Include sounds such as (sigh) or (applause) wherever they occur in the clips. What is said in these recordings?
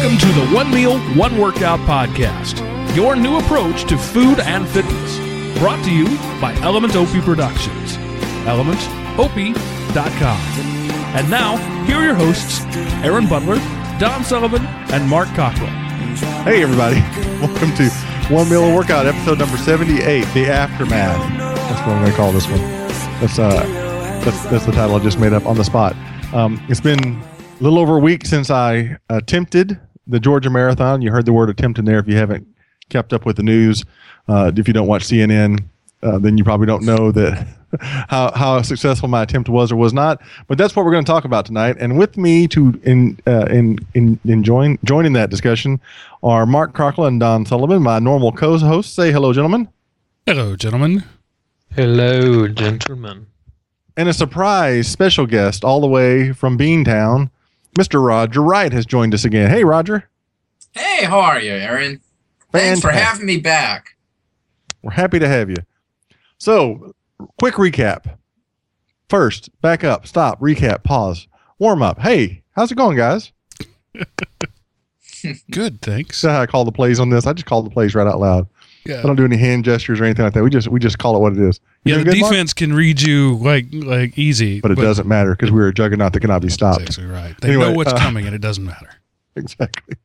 Welcome to the One Meal, One Workout podcast, your new approach to food and fitness. Brought to you by Element Opie Productions. ElementOpie.com. And now, here are your hosts, Aaron Butler, Don Sullivan, and Mark Cockrell. Hey, everybody. (laughs) Welcome to One Meal One Workout, episode number 78, The Aftermath. That's what I'm going to call this one. That's, uh, that's, that's the title I just made up on the spot. Um, it's been a little over a week since I attempted the Georgia Marathon. You heard the word attempt in there if you haven't kept up with the news. Uh, if you don't watch CNN, uh, then you probably don't know that (laughs) how how successful my attempt was or was not. But that's what we're going to talk about tonight. And with me to in uh, in in, in join, joining that discussion are Mark Cockrell and Don Sullivan, my normal co-hosts. Say hello, gentlemen. Hello, gentlemen. Hello, gentlemen. And a surprise special guest all the way from Beantown, Mr. Roger Wright has joined us again. Hey, Roger. Hey, how are you, Aaron? Fantastic. Thanks for having me back. We're happy to have you. So, quick recap. First, back up, stop, recap, pause, warm up. Hey, how's it going, guys? (laughs) Good, thanks. I call the plays on this? I just call the plays right out loud. I don't do any hand gestures or anything like that. We just we just call it what it is. You yeah the good, Mark? defense can read you like like easy, but it doesn't matter because we're a juggernaut that cannot be stopped. exactly right. They Anyway, know what's uh, coming, and it doesn't matter. (laughs) Exactly.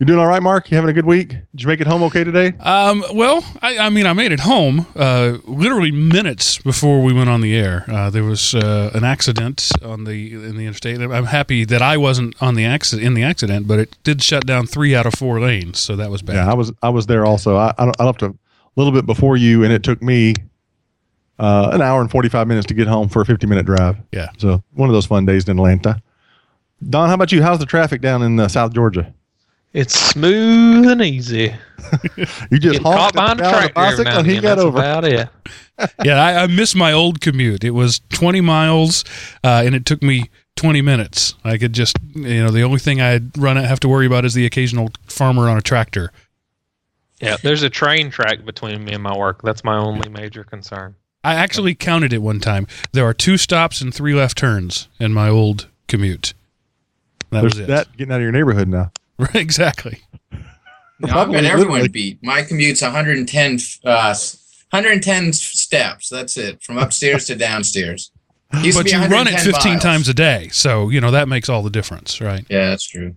You doing all right, Mark? You having a good week? Did you make it home okay today? Um, well, I, I mean, I made it home uh, literally minutes before we went on the air. Uh, there was uh, an accident on the in the interstate. I'm happy that I wasn't on the accident in the accident, but it did shut down three out of four lanes, so that was bad. Yeah, I was I was there also. I I, left a little bit before you, and it took me uh, an hour and forty five minutes to get home for a fifty minute drive. Yeah. So one of those fun days in Atlanta. Don, how about you? How's the traffic down in uh, South Georgia? It's smooth and easy. (laughs) You just Get caught honked at behind the a guy on the tractor bicycle and and he got That's over. about it. (laughs) yeah, I, I miss my old commute. It was 20 miles, uh, and it took me 20 minutes. I could just, you know, the only thing I'd run have to worry about is the occasional farmer on a tractor. Yeah, there's a train track between me and my work. That's my only major concern. I actually counted it one time. There are two stops and three left turns in my old commute. That There's was it. that getting out of your neighborhood now. (laughs) Right, exactly. No, I've problem got is everyone beat. My commute's 110, uh, 110 steps. That's it, from upstairs to downstairs. (laughs) Used But be you run it 15 miles. times a day, so you know that makes all the difference, right? Yeah, that's true.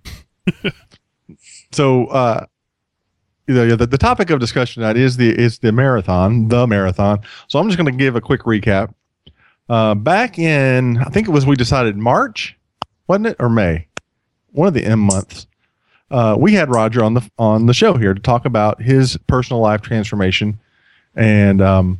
(laughs) So, uh, you know, the, the topic of discussion tonight is the is the marathon, the marathon. So I'm just going to give a quick recap. Uh, back in, I think it was we decided March, wasn't it, or May, one of the M months. Uh, we had Roger on the on the show here to talk about his personal life transformation and um,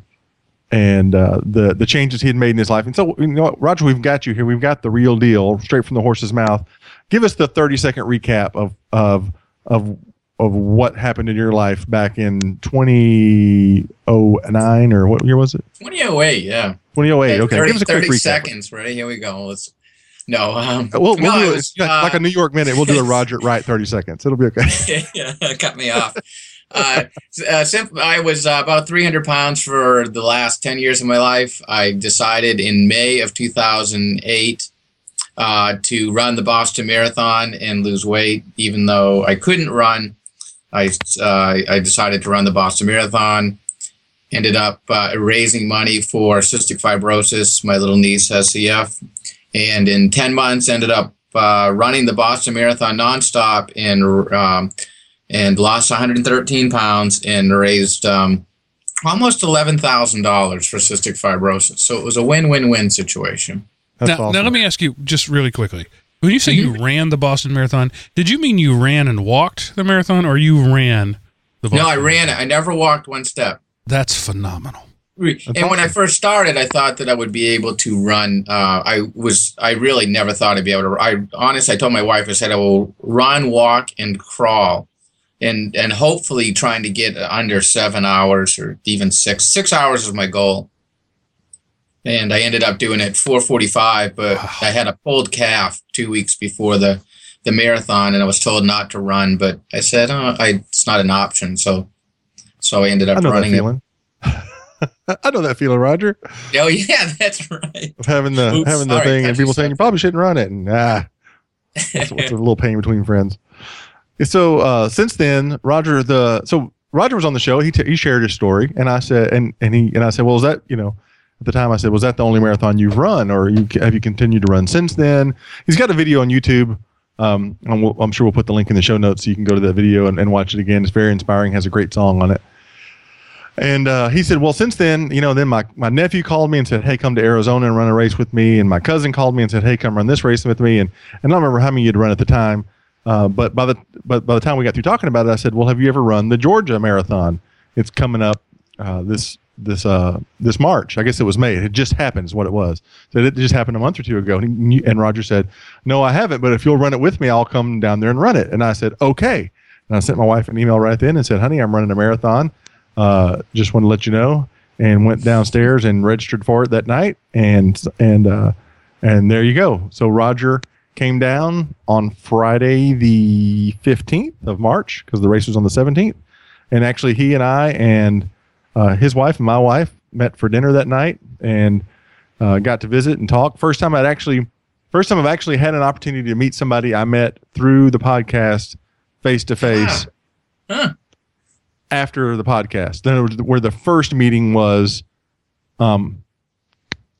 and uh, the the changes he had made in his life. And so, you know, what, Roger, we've got you here. We've got the real deal, straight from the horse's mouth. Give us the thirty second recap of of of of what happened in your life back in 2009 or what year was it 2008, yeah. 2008 okay 30, give us a quick 30 recap seconds. Ready? Here we go. Let's. No. Um, we'll, we'll no, do it was, like, like a uh, new york minute we'll do a (laughs) roger Wright 30 seconds it'll be okay (laughs) yeah, cut me off. Uh, uh, I was uh, about 300 pounds for the last 10 years of my life. I decided in May of 2008 uh, to run the Boston Marathon and lose weight, even though I couldn't run. I, uh, I decided to run the Boston Marathon. Ended up uh, raising money for cystic fibrosis. My little niece has CF. And in 10 months, ended up uh, running the Boston Marathon nonstop and um, and lost 113 pounds and raised um, almost $11,000 for cystic fibrosis. So it was a win-win-win situation. That's now, awesome. now let me ask you just really quickly. When you say you ran the Boston Marathon, did you mean you ran and walked the marathon, or you ran the Boston? No, I ran it. I never walked one step. That's phenomenal. And when I first started, I thought that I would be able to run. Uh, I was, I really never thought I'd be able to. I honest, I told my wife, I said I will run, walk, and crawl, and and hopefully trying to get under seven hours or even six. Six hours is my goal. And I ended up doing it 4:45, but I had a pulled calf two weeks before the the marathon, and I was told not to run. But I said, oh, I, it's not an option, so so I ended up running it. (laughs) (laughs) I know that feeling, Roger, Oh yeah, (laughs) that's right. of having the Oops, having the sorry, thing and people saying you probably shouldn't run it, and ah, What's, what's a (laughs) little pain between friends? So uh, since then, Roger the so Roger was on the show. He t- he shared his story, and I said, and and he and I said, well, is that you know. At the time, I said, "Was that the only marathon you've run, or you, have you continued to run since then?" He's got a video on YouTube. Um, we'll, I'm sure we'll put the link in the show notes so you can go to that video and, and watch it again. It's very inspiring. Has a great song on it. And uh, he said, well, since then, you know, then my, my nephew called me and said, hey, come to Arizona and run a race with me. And my cousin called me and said, hey, come run this race with me. And, and I don't remember how many you'd run at the time. Uh, but by the but by the time we got through talking about it, I said, well, have you ever run the Georgia Marathon? It's coming up uh, this this uh, this March. I guess it was May. It just happened, is what it was. So it just happened a month or two ago. And, and Roger said, no, I haven't. But if you'll run it with me, I'll come down there and run it. And I said, okay. And I sent my wife an email right then and said, honey, I'm running a marathon. Uh, just want to let you know. And went downstairs and registered for it that night. And and uh, and there you go. So Roger came down on Friday the 15th of March because the race was on the 17th. And actually, he and I and uh, his wife and my wife met for dinner that night and uh, got to visit and talk. First time I'd actually, first time I've actually had an opportunity to meet somebody I met through the podcast face to face after the podcast. Then where the first meeting was, um,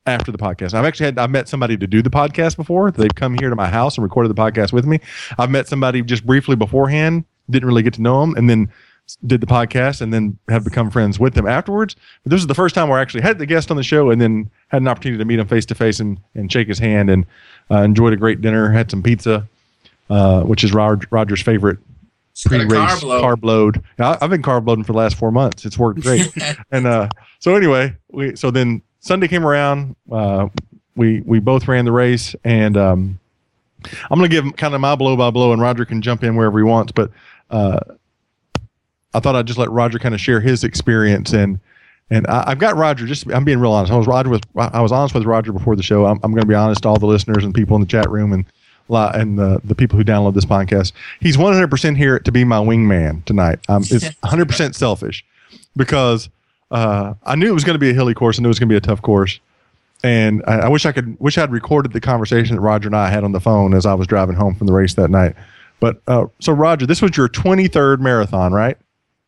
after the podcast. I've actually had I've met somebody to do the podcast before. They've come here to my house and recorded the podcast with me. I've met somebody just briefly beforehand, didn't really get to know them, and then did the podcast and then have become friends with them afterwards. But this is the first time where I actually had the guest on the show and then had an opportunity to meet him face to face and and shake his hand and uh, enjoyed a great dinner. Had some pizza, uh, which is Roger's favorite pre-race carb load. Carb load. I, have been carb loading for the last four months. It's worked great. (laughs) and uh, so anyway, we so then Sunday came around. Uh, we we both ran the race, and um, I'm going to give kind of my blow by blow, and Roger can jump in wherever he wants. But uh, I thought I'd just let Roger kind of share his experience and. And I, have got Roger. Just I'm being real honest. I was Roger with I was honest with Roger before the show. I'm, I'm going to be honest to all the listeners and people in the chat room and and the, the people who download this podcast. He's 100% here to be my wingman tonight. Um, it's (laughs) 100% selfish because uh, I knew it was going to be a hilly course. I knew it was going to be a tough course. And I, I, wish I could, wish I'd recorded the conversation that Roger and I had on the phone as I was driving home from the race that night. But uh, so, Roger, this was your 23rd marathon, right?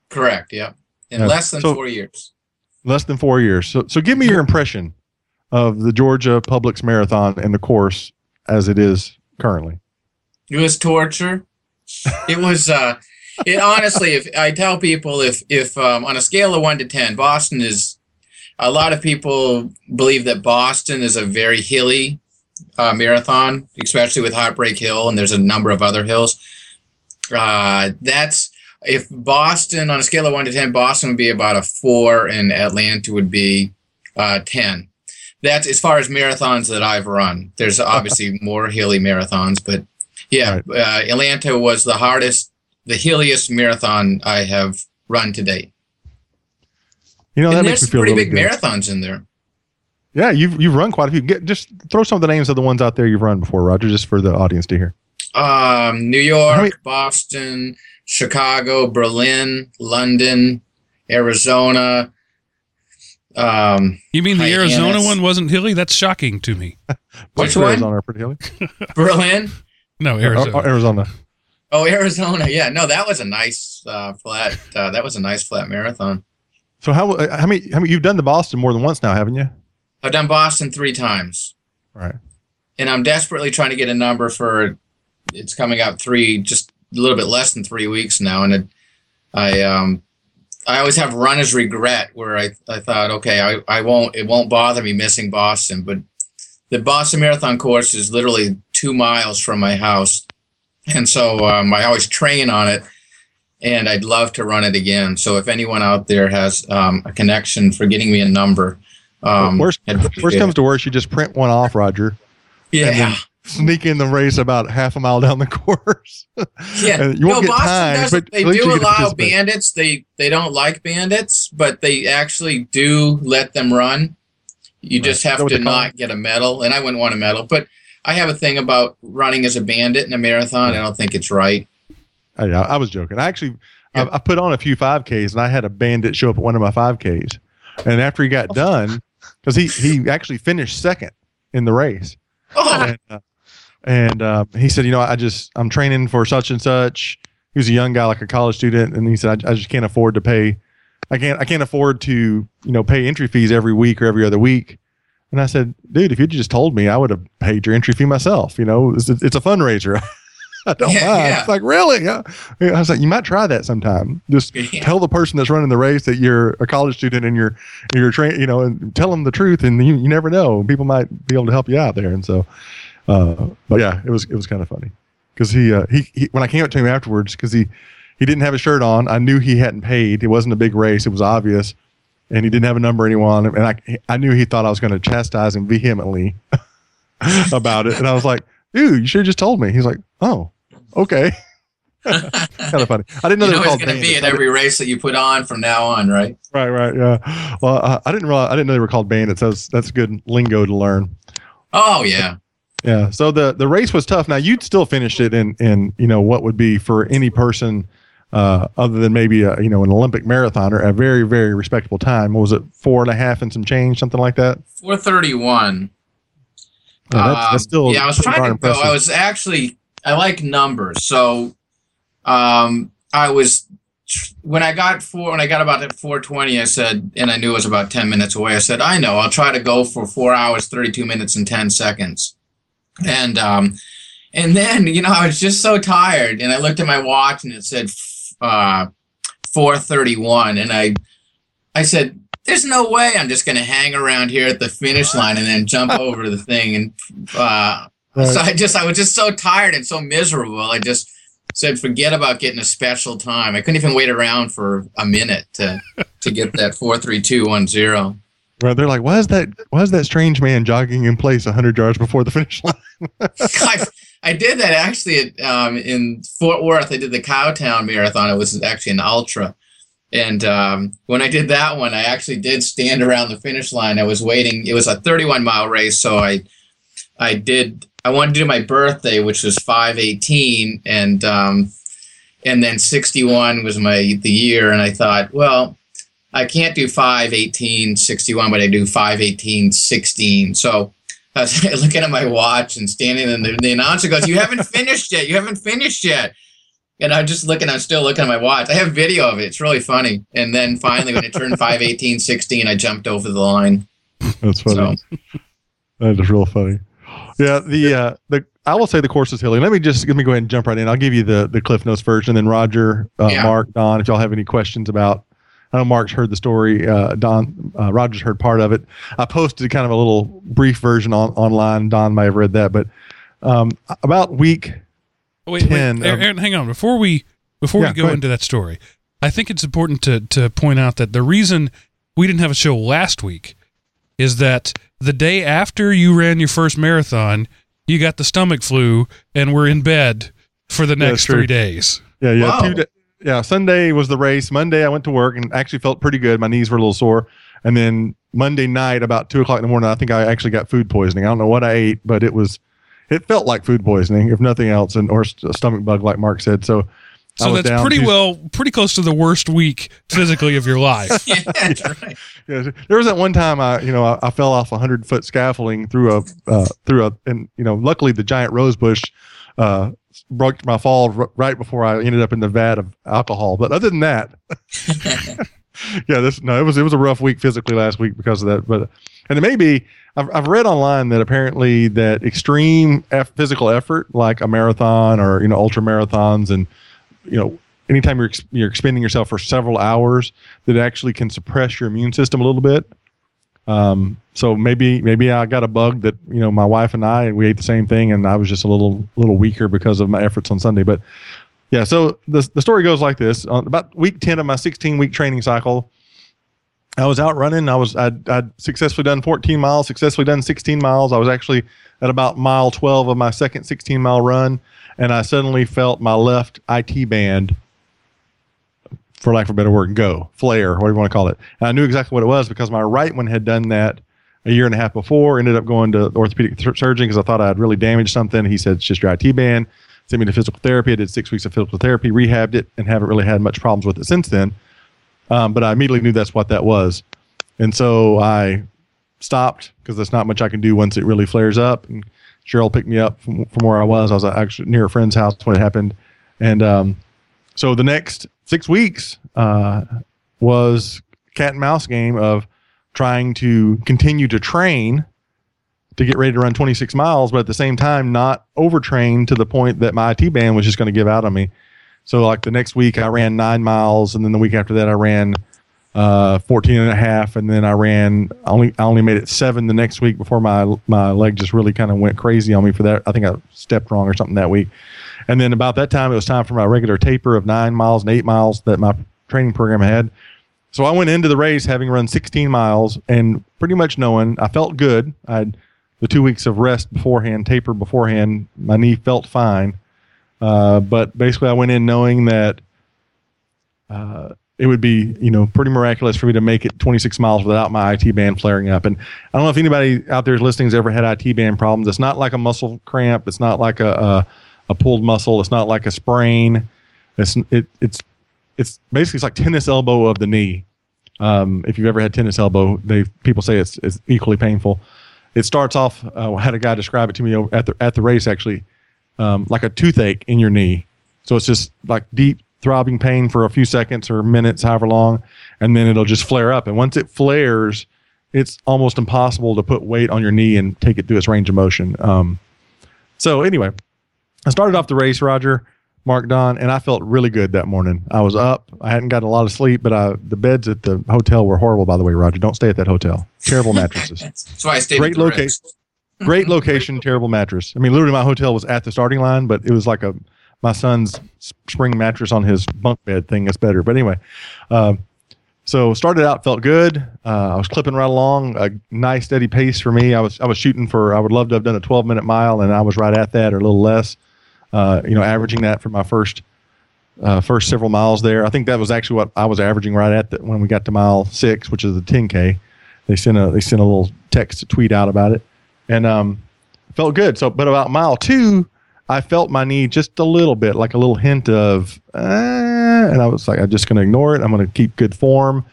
Correct. Yeah. In less than so, four years. Less than four years. So, so give me your impression of the Georgia Publix Marathon and the course as it is currently. It was torture. it was, uh, it honestly, if I tell people if if um, on a scale of one to ten, Boston is a lot of people believe that Boston is a very hilly uh, marathon, especially with Heartbreak Hill, and there's a number of other hills. Uh, that's if Boston on a scale of one to ten, Boston would be about a four, and Atlanta would be uh, ten. That's as far as marathons that I've run. There's obviously (laughs) more hilly marathons, but yeah, right. Uh, Atlanta was the hardest the hilliest marathon I have run to date. You know, that and makes me feel pretty big good. marathons in there. Yeah, you've you've run quite a few. Get, just throw some of the names of the ones out there you've run before, Roger, just for the audience to hear. Um, New York, many- Boston, Chicago, Berlin, London, Arizona. Um, you mean the Arizona one wasn't hilly? That's shocking to me. Which one? Arizona pretty hilly. (laughs) Berlin. No, Arizona. Arizona. Oh, Arizona. Yeah, no, that was a nice uh, flat. Uh, that was a nice flat marathon. So how uh, how many how many you've done the Boston more than once now, haven't you? I've done Boston three times. Right. And I'm desperately trying to get a number for. It's coming up three, just a little bit less than three weeks now, and it, I um, I always have runner's regret where I, I thought, okay, I, I won't it won't bother me missing Boston, but the Boston Marathon course is literally two miles from my house and so um, I always train on it, and I'd love to run it again. So if anyone out there has um, a connection for getting me a number, um, worst, worst comes to worst, you just print one off, Roger. Yeah. Sneak in the race about half a mile down the (laughs) course. yeah, you won't no, get Boston time, does, but they do allow bandits. They they don't like bandits, but they actually do let them run. You right. just have to not get a medal, and I wouldn't want a medal, but I have a thing about running as a bandit in a marathon. I don't think it's right. I, I was joking. I actually I, I, put on a few 5Ks and I had a bandit show up at one of my 5Ks. And after he got oh. done, because he, he actually finished second in the race. Oh. And, uh, and uh, he said, you know, I just I'm training for such and such. He was a young guy, like a college student, and he said, I, I just can't afford to pay. I can't I can't afford to you know pay entry fees every week or every other week. And I said, dude, if you'd just told me, I would have paid your entry fee myself. You know, it's, it's a fundraiser. (laughs) I don't Yeah, mind. yeah. It's like, really? Yeah. I was like, you might try that sometime. Just Yeah. tell the person that's running the race that you're a college student and you're, you're train, you know, and tell them the truth. And you, you never know. People might be able to help you out there. And so, uh, but yeah, it was, it was kind of funny because he, uh, he, he, when I came up to him afterwards, because he, he didn't have a shirt on. I knew he hadn't paid. It wasn't a big race. It was obvious. And he didn't have a number anyone. And I, I knew he thought I was going to chastise him vehemently (laughs) about it. And I was like, dude, you should have just told me. He's like, oh, okay. (laughs) kind of funny. I didn't know you they know were it's going to be bandits. at every race that you put on from now on, right? Right, right, yeah. Well, I, I didn't realize I didn't know they were called bandits. That's that's good lingo to learn. Oh yeah. Yeah. So the the race was tough. Now you'd still finished it in in you know what would be for any person uh, other than maybe a, you know an Olympic marathoner a very very respectable time. What was it four and a half and some change, something like that? 431. Yeah, that's, Um, that's still yeah. I was trying to go. I was actually I like numbers, so um, I was when I got four when I got about at 420. I said, and I knew it was about 10 minutes away. I said, I know. I'll try to go for four hours, 32 minutes, and 10 seconds. And um, and then you know I was just so tired, and I looked at my watch and it said uh, 431, and I I said. There's no way I'm just going to hang around here at the finish line and then jump (laughs) over the thing and uh, Right. so I just I was just so tired and so miserable. I just said forget about getting a special time. I couldn't even wait around for a minute to to get that four three two one zero. Right, they're like, why is that? Why is that strange man jogging in place hundred yards before the finish line? (laughs) I, I did that actually at, um, in Fort Worth. I did the Cowtown Marathon. It was actually an ultra. And um, when I did that one, I actually did stand around the finish line. I was waiting. It was a 31 mile race, so I, I did. I wanted to do my birthday, which was 518, and um, and then 61 was my the year. And I thought, well, I can't do 518 61, but I do 518 16. So (laughs) I was looking at my watch and standing, and the, the announcer goes, "You haven't (laughs) finished yet. You haven't finished yet." And I'm just looking. I'm still looking at my watch. I have video of it. It's really funny. And then finally, when it turned (laughs) 518 16, I jumped over the line. That's funny. That is real funny. Yeah, the uh, the I will say the course is hilly. Let me just let me go ahead and jump right in. I'll give you the the Cliff Notes version, and then Roger, uh, Yeah. Mark, Don, if y'all have any questions about. I know Mark's heard the story. Uh, Don, uh, Roger's heard part of it. I posted kind of a little brief version on online. Don may have read that, but um, about week. Wait, wait, 10 Aaron, of- hang on. Before we before Yeah, we go go into that story, I think it's important to to point out that the reason we didn't have a show last week is that the day after you ran your first marathon, you got the stomach flu and were in bed for the next true. three days. Yeah, yeah. Wow. Two da- yeah, Sunday was the race. Monday I went to work and actually felt pretty good. My knees were a little sore. And then Monday night, about two o'clock in the morning, I think I actually got food poisoning. I don't know what I ate, but it was, it felt like food poisoning, if nothing else, and or st- a stomach bug, like Mark said. So, So that's down pretty Tues- well, pretty close to the worst week physically of your life. (laughs) yeah, that's (laughs) right. Yeah, there was that one time I, you know, I, I fell off a hundred foot scaffolding through a, uh, through a, and you know, luckily the giant rose bush, uh, broke my fall r- right before I ended up in the vat of alcohol. But other than that, (laughs) yeah, this no, it was it was a rough week physically last week because of that. But and it may be I've I've read online that apparently that extreme eff- physical effort like a marathon or you know ultra marathons and you know anytime you're ex- you're expending yourself for several hours that actually can suppress your immune system a little bit. Um, so maybe maybe I got a bug that you know my wife and I we ate the same thing and I was just a little little weaker because of my efforts on Sunday. But yeah, so the the story goes like this: on about week ten of my 16 week training cycle, I was out running. I was I'd, I'd successfully done 14 miles, successfully done 16 miles. I was actually at about mile 12 of my second 16 mile run, and I suddenly felt my left IT band for lack of a better word, go, flare, whatever you want to call it. And I knew exactly what it was because my right one had done that a year and a half before. Ended up going to orthopedic sur- surgeon because I thought I had really damaged something. He said, it's just your IT band. Sent me to physical therapy. I did six weeks of physical therapy, rehabbed it, and haven't really had much problems with it since then. Um, but I immediately knew that's what that was. And so I stopped because there's not much I can do once it really flares up and Cheryl picked me up from, from where I was. I was actually near a friend's house when it happened, and um, so the next six weeks uh, was cat and mouse game of trying to continue to train to get ready to run 26 miles, but at the same time not overtrain to the point that my IT band was just going to give out on me. So like the next week I ran nine miles, and then the week after that I ran uh, 14 and a half, and then I ran only I only made it seven the next week before my my leg just really kind of went crazy on me for that. I think I stepped wrong or something that week, and then about that time it was time for my regular taper of nine miles and eight miles that my training program had. So I went into the race having run 16 miles and pretty much knowing I felt good. I had the two weeks of rest beforehand, taper beforehand. My knee felt fine, uh, but basically I went in knowing that. Uh, it would be you know pretty miraculous for me to make it 26 miles without my IT band flaring up. And I don't know if anybody out there listening has ever had IT band problems. It's not like a muscle cramp. It's not like a a, a pulled muscle. It's not like a sprain. It's it, it's it's basically it's like tennis elbow of the knee. Um, if you've ever had tennis elbow, they people say it's it's equally painful. It starts off. Uh, I had a guy describe it to me at the at the race actually, um, like a toothache in your knee. So it's just like deep throbbing pain for a few seconds or minutes, however long, and then it'll just flare up. And once it flares, it's almost impossible to put weight on your knee and take it through its range of motion. Um, so anyway, I started off the race, Roger, Mark, Don, and I felt really good that morning. I was up. I hadn't got a lot of sleep, but I, the beds at the hotel were horrible. By the way, Roger, don't stay at that hotel. Terrible mattresses. (laughs) That's why I stayed. Great at the Ritz. location. (laughs) Great location, terrible mattress. I mean, literally, my hotel was at the starting line, but it was like a my son's spring mattress on his bunk bed thing. is better. But anyway, um, so started out felt good. Uh, I was clipping right along, a nice steady pace for me. I was I was shooting for. I would love to have done a 12 minute mile, and I was right at that or a little less. Uh, you know, averaging that for my first uh, first several miles there. I think that was actually what I was averaging right at the, when we got to mile six, which is the 10k. They sent a they sent a little text tweet out about it, and um, felt good. So, but about mile two, I felt my knee just a little bit, like a little hint of, uh, and I was like, I'm just going to ignore it. I'm going to keep good form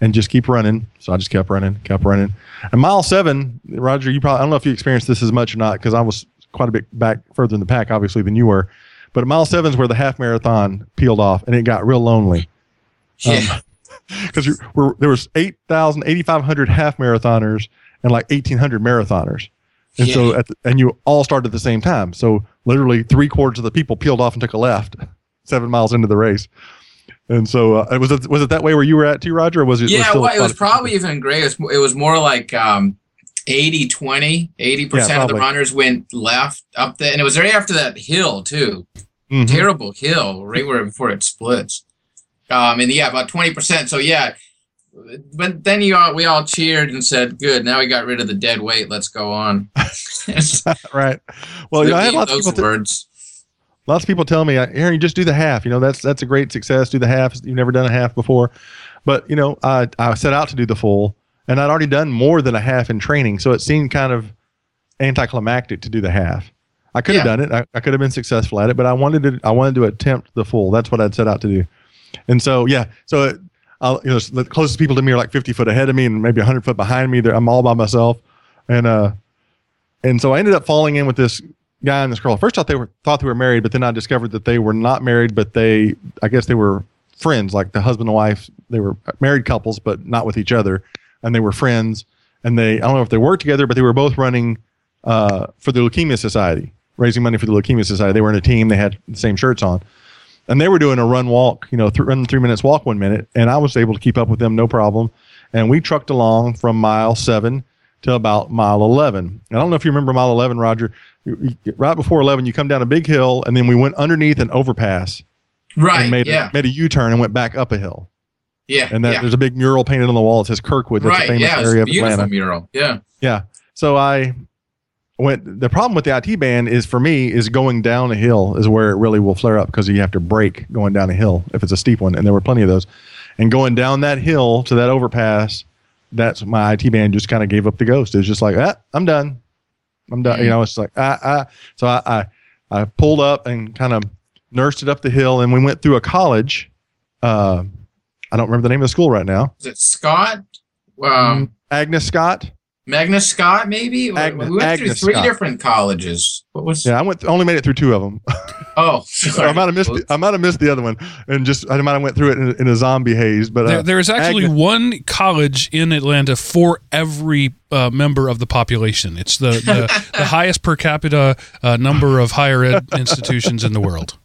and just keep running. So I just kept running, kept running. And mile seven, Roger, you probably I don't know if you experienced this as much or not because I was quite a bit back further in the pack, obviously, than you were. But mile seven is where the half marathon peeled off, and it got real lonely Yeah. (laughs) because there was 8,000, 8,500 half marathoners and like 1,800 marathoners. And so, Yeah. at the, and you all started at the same time. So literally three quarters of the people peeled off and took a left (laughs) seven miles into the race. And so, uh, was it was it that way where you were at too, Roger? Or was it? yeah, still well, it was probably even greater. It was, it was more like um, 80 20. 80% of the runners went left up there. And it was right after that hill, too. Mhm. Terrible hill, right where before it splits. Um, and yeah, about 20%. So, yeah. But then you all, we all cheered and said, good, now we got rid of the dead weight. Let's go on. (laughs) right. Well, you know, I had lots of people. Words. lots of people tell me, Aaron, you just do the half. You know, that's that's a great success. Do the half. You've never done a half before, but you know, I I set out to do the full, and I'd already done more than a half in training, so it seemed kind of anticlimactic to do the half. I could have Yeah. done it. I, I could have been successful at it, but I wanted to. I wanted to attempt the full. That's what I'd set out to do. And so, yeah. So, it, I'll, you know, the closest people to me are like 50 foot ahead of me, and maybe 100 foot behind me. They're, I'm all by myself, and uh, and so I ended up falling in with this guy and this girl. First, I thought they were thought they were married, but then I discovered that they were not married. But they, I guess, they were friends, like the husband and wife. They were married couples, but not with each other, and they were friends. And they, I don't know if they worked together, but they were both running uh, for the Leukemia Society, raising money for the Leukemia Society. They were in a team. They had the same shirts on, and they were doing a run walk. You know, th- run three minutes, walk one minute, and I was able to keep up with them no problem. And we trucked along from mile seven to about mile 11. I don't know if you remember mile 11, Roger. You- you- Right before 11, you come down a big hill, and then we went underneath an overpass Right. and made, yeah. a, made a U turn and went back up a hill. Yeah. And that, yeah. there's a big mural painted on the wall that says Kirkwood. That's a famous Yeah. It area a of Atlanta. mural. Yeah. Yeah. So I went. The problem with the IT band is for me is going down a hill is where it really will flare up because you have to brake going down a hill if it's a steep one, and there were plenty of those. And going down that hill to that overpass, that's my IT band just kind of gave up the ghost. It was just like, ah, I'm done. I'm done. You know, it's like ah ah. So I I, I pulled up and kind of nursed it up the hill, and we went through a college. Uh, I don't remember the name of the school right now. Is it Scott? Um, Agnes Scott. Magnus Scott, maybe. Agnes- we went Agnes through three Scott. different colleges. What was? Yeah, I went only made it through two of them. (laughs) Oh, So sorry. I might have missed. I might have missed the other one, and just I might have went through it in, in a zombie haze. But uh, There, there is actually Agnes- one college in Atlanta for every uh, member of the population. It's the, the, (laughs) the highest per capita uh, number of higher ed (laughs) institutions in the world.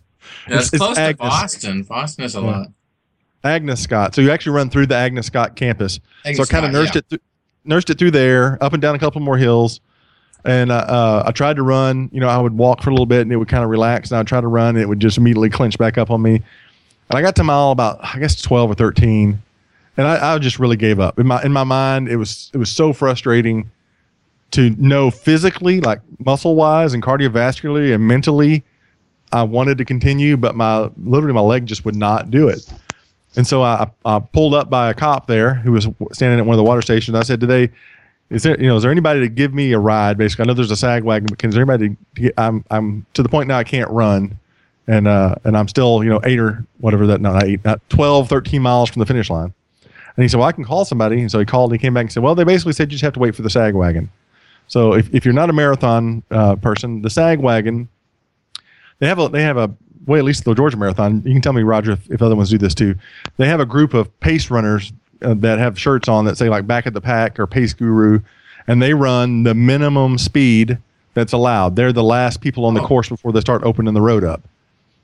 That's it's- it's close to Boston. Boston is a Yeah. lot. Agnes Scott. So you actually run through the Agnes Scott campus. Agnes so I kind of nursed yeah. it, th- nursed it through there, up and down a couple more hills, and uh, uh, I tried to run. You know, I would walk for a little bit, and it would kind of relax. And I'd try to run, and it would just immediately clench back up on me. And I got to mile about, I guess, twelve or thirteen, and I, I just really gave up. In my in my mind, it was it was so frustrating to know physically, like muscle wise and cardiovascularly and mentally, I wanted to continue, but my literally my leg just would not do it. And so I, I pulled up by a cop there who was standing at one of the water stations. I said, "Do they? Is there you know is there anybody to give me a ride? Basically, I know there's a sag wagon, but can there anybody? Get, I'm I'm to the point now I can't run, and uh and I'm still you know eight or whatever that not eight not 12, 13 miles from the finish line. And he said, "Well, I can call somebody." And so he called. and He came back and said, "Well, they basically said you just have to wait for the sag wagon." So if, if you're not a marathon uh, person, the sag wagon, they have a they have a well at least the Georgia Marathon. You can tell me, Roger, if, if other ones do this too. They have a group of pace runners uh, that have shirts on that say like "Back at the Pack" or "Pace Guru," and they run the minimum speed that's allowed. They're the last people on the Oh. course before they start opening the road up.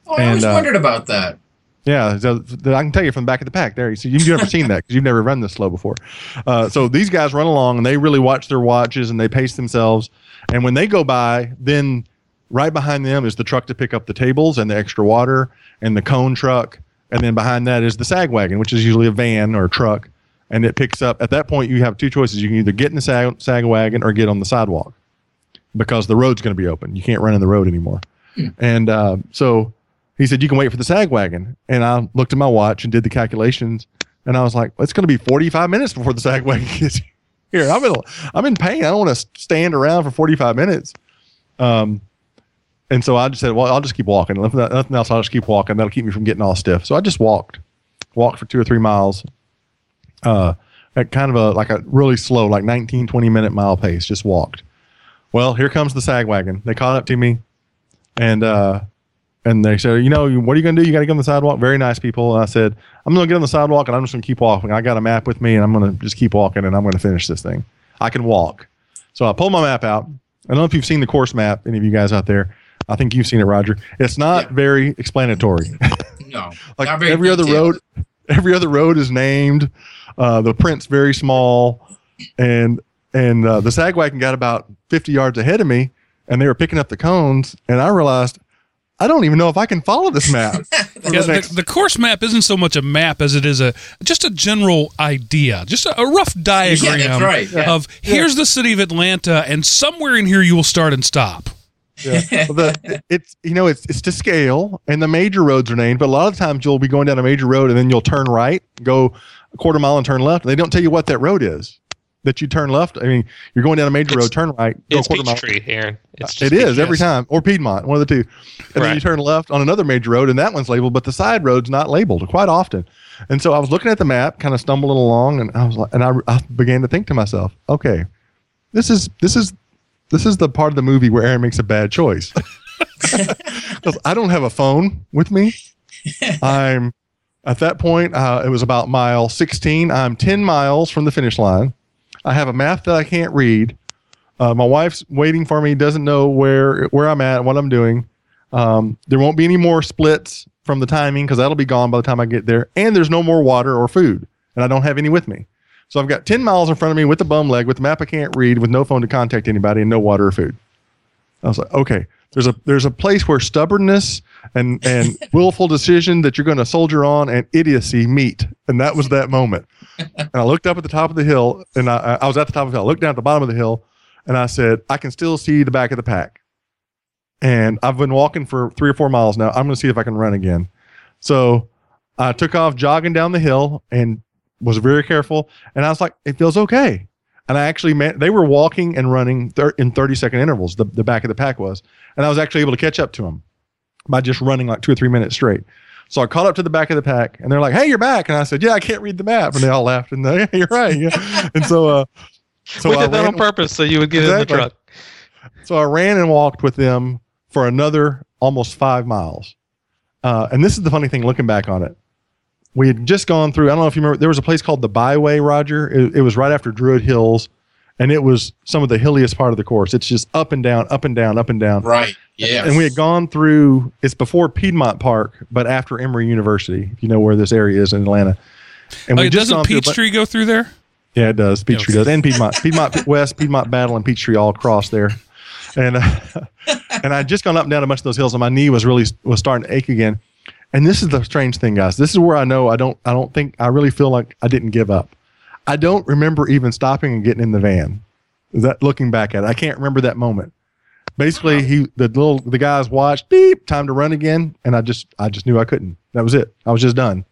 Oh, I always uh, wondered about that. Yeah, so I can tell you from the back of the pack there. So you've never seen that because you've never run this slow before. Uh, so these guys run along and they really watch their watches and they pace themselves. And when they go by, then right behind them is the truck to pick up the tables and the extra water and the cone truck. And then behind that is the sag wagon, which is usually a van or a truck. And it picks up. At that point, you have two choices. You can either get in the sag, sag wagon or get on the sidewalk because the road's going to be open. You can't run in the road anymore. And uh, so he said, You can wait for the sag wagon. And I looked at my watch and did the calculations. And I was like, It's going to be 45 minutes before the sag (laughs) wagon gets here. I'm in, I'm in pain. I don't want to stand around for 45 minutes. Um, and so I just said, Well, I'll just keep walking. If nothing else, I'll just keep walking. That'll keep me from getting all stiff. So I just walked, walked for two or three miles. Uh, at kind of a like a really slow, like 19, 20 minute mile pace, just walked. Well, here comes the sag wagon. They caught up to me and uh, and they said, you know, what are you going to do? You got to get on the sidewalk. Very nice people. And I said, I'm going to get on the sidewalk and I'm just going to keep walking. I got a map with me and I'm going to just keep walking and I'm going to finish this thing. I can walk. So I pulled my map out. I don't know if you've seen the course map, any of you guys out there. I think you've seen it, Roger. It's not Yeah. very explanatory. No, (laughs) like not very every other road, every other road is named. Uh, the print's very small, and and uh, the sag wagon got about 50 yards ahead of me, and they were picking up the cones, and I realized I don't even know if I can follow this map. (laughs) Yeah, the next- the, the course map isn't so much a map as it is a just a general idea, just a, a rough diagram Yeah, right. Yeah. of here's the city of Atlanta, and somewhere in here you will start and stop. Yeah. Well, the, (laughs) it's you know it's it's to scale, and the major roads are named. But a lot of times you'll be going down a major road, and then you'll turn right, go a quarter mile, and turn left. And They don't tell you what that road is that you turn left. I mean, you're going down a major It's- road, turn right, go a It's quarter mile. Peachtree, Aaron. It's It is every time, or Piedmont, one of the two. And then you turn left on another major road, and that one's labeled, but the side road's not labeled quite often. And so I was looking at the map, kind of stumbling along, and I was like, and I, I began to think to myself, okay, this is this is this is the part of the movie where Aaron makes a bad choice (laughs) I don't have a phone with me. I'm at that point. Uh, it was about mile 16. I'm 10 miles from the finish line. I have a map that I can't read. Uh, my wife's waiting for me. Doesn't know where where I'm at, what I'm doing. Um, there won't be any more splits from the timing because that'll be gone by the time I get there. And there's no more water or food, and I don't have any with me. So I've got 10 miles in front of me with a bum leg, with a map I can't read, with no phone to contact anybody, and no water or food. I was like, okay, there's a there's a place where stubbornness and and (laughs) willful decision that you're going to soldier on and idiocy meet, and that was that moment. And I looked up at the top of the hill, and I, I was at the top of the hill. I looked down at the bottom of the hill, and I said, I can still see the back of the pack. And I've been walking for three or four miles now. I'm going to see if I can run again. So I took off jogging down the hill and was very careful. And I was like, it feels okay. And I actually met, they were walking and running thir- in 30 second intervals, the, the back of the pack was. And I was actually able to catch up to them by just running like two or three minutes straight. So I caught up to the back of the pack and they're like, hey, you're back. And I said, yeah, I can't read the map. And they all laughed and they, yeah, you're right. Yeah. (laughs) and so, uh, So we I did that ran- on purpose so you would get Exactly. in the truck. So I ran and walked with them for another almost five miles. Uh, and this is the funny thing looking back on it. We had just gone through, I don't know if you remember, there was a place called the Byway, Roger. It, it was right after Druid Hills, and it was some of the hilliest part of the course. It's just up and down, up and down, up and down. Right. Yeah. And we had gone through, it's before Piedmont Park, but after Emory University, if you know where this area is in Atlanta. And we just doesn't a bu- Peachtree go through there? yeah, it does. Peachtree Okay. does, and Piedmont, Piedmont (laughs) West, Piedmont Battle, and Peachtree all cross there. And uh, (laughs) and I'd just gone up and down a bunch of those hills, and my knee was really was starting to ache again. And this is the strange thing, guys. This is where I know I don't I don't think I really feel like I didn't give up. I don't remember even stopping and getting in the van. That looking back at it? I can't remember that moment. Basically, he the little the guys watched beep time to run again, and I just I just knew I couldn't. That was it. I was just done.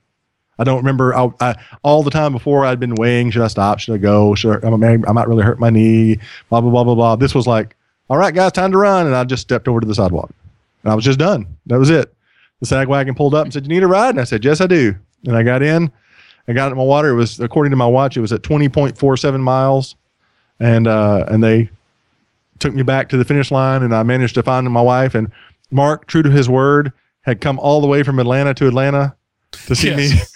I don't remember. I, I all the time before I'd been weighing. Should I stop? Should I go? Should I, I, might, really hurt my knee. Blah blah blah blah blah. This was like, all right, guys, time to run, and I just stepped over to the sidewalk, and I was just done. That was it. The sag wagon pulled up and said, "You need a ride?" And I said, "Yes, I do." And I got in. I got in my water. It was according to my watch, it was at twenty point four seven miles, and uh, and they took me back to the finish line, and I managed to find my wife. And Mark, true to his word, had come all the way from Atlanta to Atlanta to see Yes.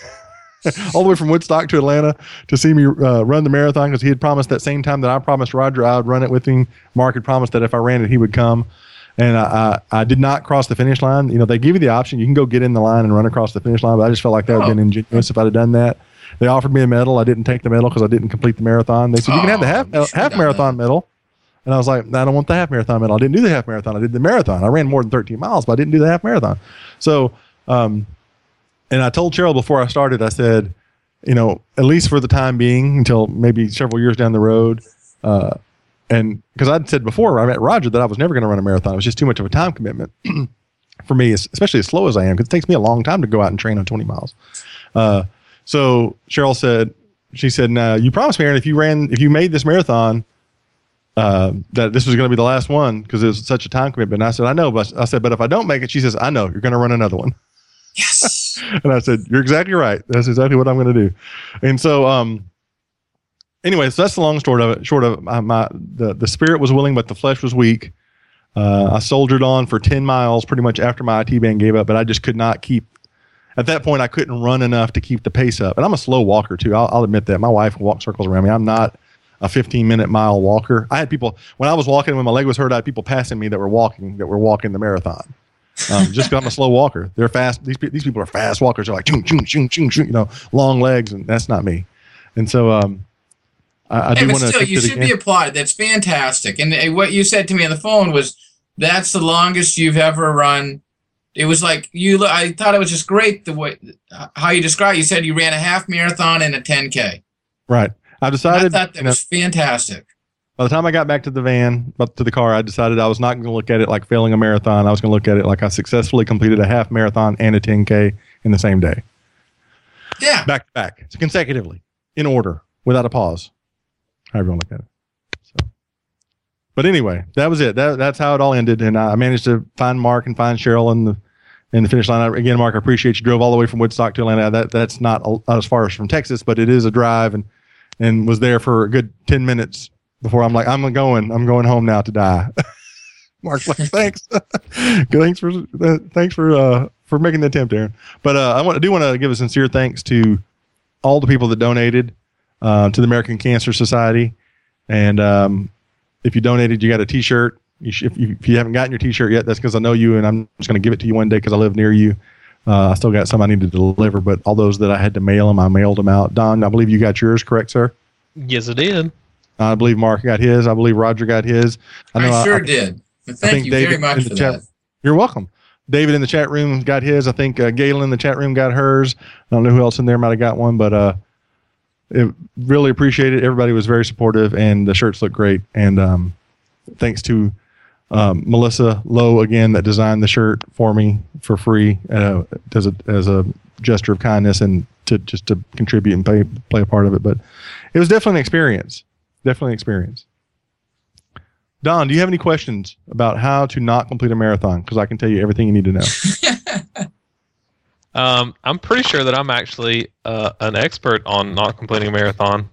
me, (laughs) all the way from Woodstock to Atlanta to see me uh, run the marathon because he had promised that same time that I promised Roger I would run it with him. Mark had promised that if I ran it, he would come. And I, I, I did not cross the finish line. You know, they give you the option. You can go get in the line and run across the finish line, but I just felt like that would have Oh. been ingenuous if I'd have done that. They offered me a medal. I didn't take the medal because I didn't complete the marathon. They said, you can have the Oh, half, half marathon medal. And I was like, I don't want the half marathon medal. I didn't do the half marathon. I did the marathon. I ran more than 13 miles, but I didn't do the half marathon. So, um, and I told Cheryl before I started, I said, you know, at least for the time being, until maybe several years down the road, uh, and because I'd said before I met Roger that I was never going to run a marathon. It was just too much of a time commitment (clears throat) for me, especially as slow as I am, because it takes me a long time to go out and train on 20 miles. Uh, so Cheryl said, she said, "Now you promised me, Aaron, if you ran, if you made this marathon, uh, that this was going to be the last one because it was such a time commitment." And I said, "I know," but I said, "But if I don't make it," she says, "I know you're going to run another one." yes. (laughs) and I said, "You're exactly right. That's exactly what I'm going to do." And so, um, anyway, so that's the long story of it. Short of my, my the the spirit was willing, but the flesh was weak. Uh, I soldiered on for ten miles, pretty much after my IT band gave up, but I just could not keep. At that point, I couldn't run enough to keep the pace up, and I'm a slow walker too. I'll, I'll admit that. My wife will walk circles around me. I'm not a 15 minute mile walker. I had people when I was walking when my leg was hurt. I had people passing me that were walking that were walking the marathon um, just because I'm a slow walker. They're fast. These these people are fast walkers. They're like chung chung chung chung chung. You know, long legs, and that's not me. And so, um, I, I do but want to. still, you should be applauded. That's fantastic. And uh, what you said to me on the phone was that's the longest you've ever run. It was like you. I thought it was just great the way how you described. it. You said you ran a half marathon and a 10k. right. I decided. I thought that you know, was fantastic. by the time I got back to the van, up to the car, I decided I was not going to look at it like failing a marathon. I was going to look at it like I successfully completed a half marathon and a 10k in the same day, Yeah. back to back, so consecutively, in order, without a pause. However you look at it. So, but anyway, that was it. That, that's how it all ended, and I managed to find Mark and find Cheryl in the in the finish line. I- Again, Mark, I appreciate you drove all the way from Woodstock to Atlanta. That that's not, a- not as far as from Texas, but it is a drive, and and was there for a good ten minutes before I'm like, I'm going, I'm going home now to die. (laughs) Mark's like, thanks, (laughs) thanks for thanks for uh, for making the attempt, Aaron. But uh, I want I do want to give a sincere thanks to all the people that donated uh, to the American Cancer Society, and um, if you donated, you got a T-shirt. You sh- if, you, if you haven't gotten your T-shirt yet, that's because I know you, and I'm just going to give it to you one day because I live near you. Uh, I still got some I need to deliver, but all those that I had to mail them, I mailed them out. Don, I believe you got yours, correct, sir? Yes, it did. I believe Mark got his. I believe Roger got his. I, know sure did. But think Thank you David very in much the for chat- that. You're welcome. David in the chat room got his. I think uh, Galen in the chat room got hers. I don't know who else in there might have got one, but uh, it, really appreciate it. Everybody was very supportive, and the shirts look great. And um, thanks to um, Melissa Lowe again that designed the shirt for me for free uh, as a as a gesture of kindness and to just to contribute and play play a part of it. But it was definitely an experience. Definitely an experience. Don, do you have any questions about how to not complete a marathon? Because I can tell you everything you need to know. (laughs) Um, I'm pretty sure that I'm actually uh, an expert on not completing a marathon.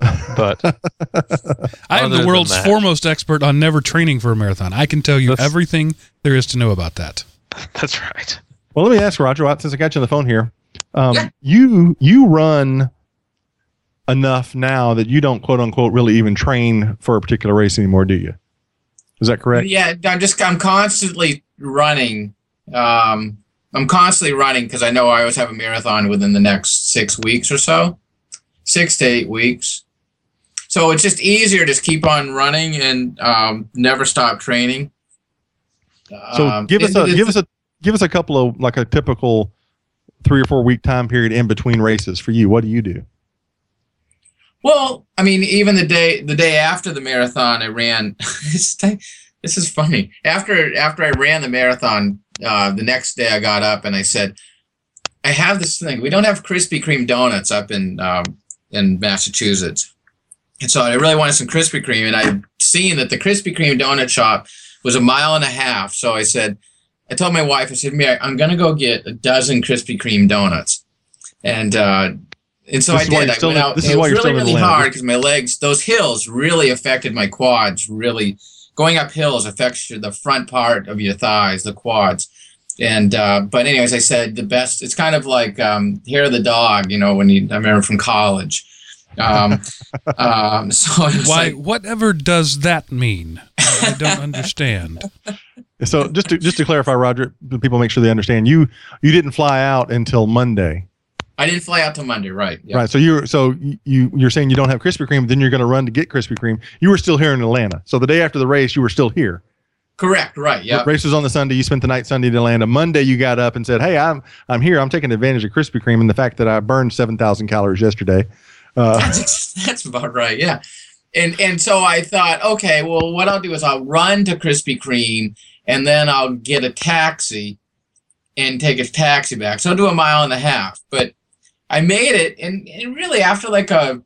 But (laughs) I am the world's that- foremost expert on never training for a marathon. I can tell you That's- everything there is to know about that. (laughs) that's right. Well, let me ask Roger, Watt, since I got you on the phone here. Um, Yeah. You you run enough now that you don't quote unquote really even train for a particular race anymore, do you? Is that correct? Yeah, I'm just I'm constantly running. Um, I'm constantly running because I know I always have a marathon within the next six weeks or so, six to eight weeks. So it's just easier to just keep on running and um, never stop training. So Um, give us it- a give us a give us a couple of like a typical three or four week time period in between races for you. What do you do? Well, I mean, even the day the day after the marathon, I ran. (laughs) this, is funny. After after I ran the marathon, uh, the next day I got up and I said, "I have this thing. We don't have Krispy Kreme donuts up in um, in Massachusetts, and so I really wanted some Krispy Kreme. And I'd seen that the Krispy Kreme donut shop was a mile and a half. So I said, I told my wife, I said, Mary, I'm going to go get a dozen Krispy Kreme donuts, and uh, and so This I did. I went in- out. this is it why was you're really still really hard because my legs, those hills, really affected my quads. Really, going up hills affects your, the front part of your thighs, the quads. And uh, but anyways, I said the best. It's kind of like um, hair of the dog, you know, when you I remember from college. Um, (laughs) um, (laughs) so Why? like, whatever does that mean? I don't understand. So just to just to clarify, Roger, the people make sure they understand. You you didn't fly out until Monday, I didn't fly out till Monday, right? Yeah. right? So you so you you're saying you don't have Krispy Kreme, then you're going to run to get Krispy Kreme. You were still here in Atlanta. So the day after the race, you were still here. Correct. Right. Yeah. Race was on the Sunday. You spent the night Sunday in Atlanta. Monday, you got up and said, "Hey, I'm I'm here. I'm taking advantage of Krispy Kreme and the fact that I burned seven thousand calories yesterday." Uh, (laughs) That's, that's about right. Yeah. And and so I thought, okay, well, what I'll do is I'll run to Krispy Kreme and then I'll get a taxi and take a taxi back. So I'll do a mile and a half. But I made it, and, and really after like a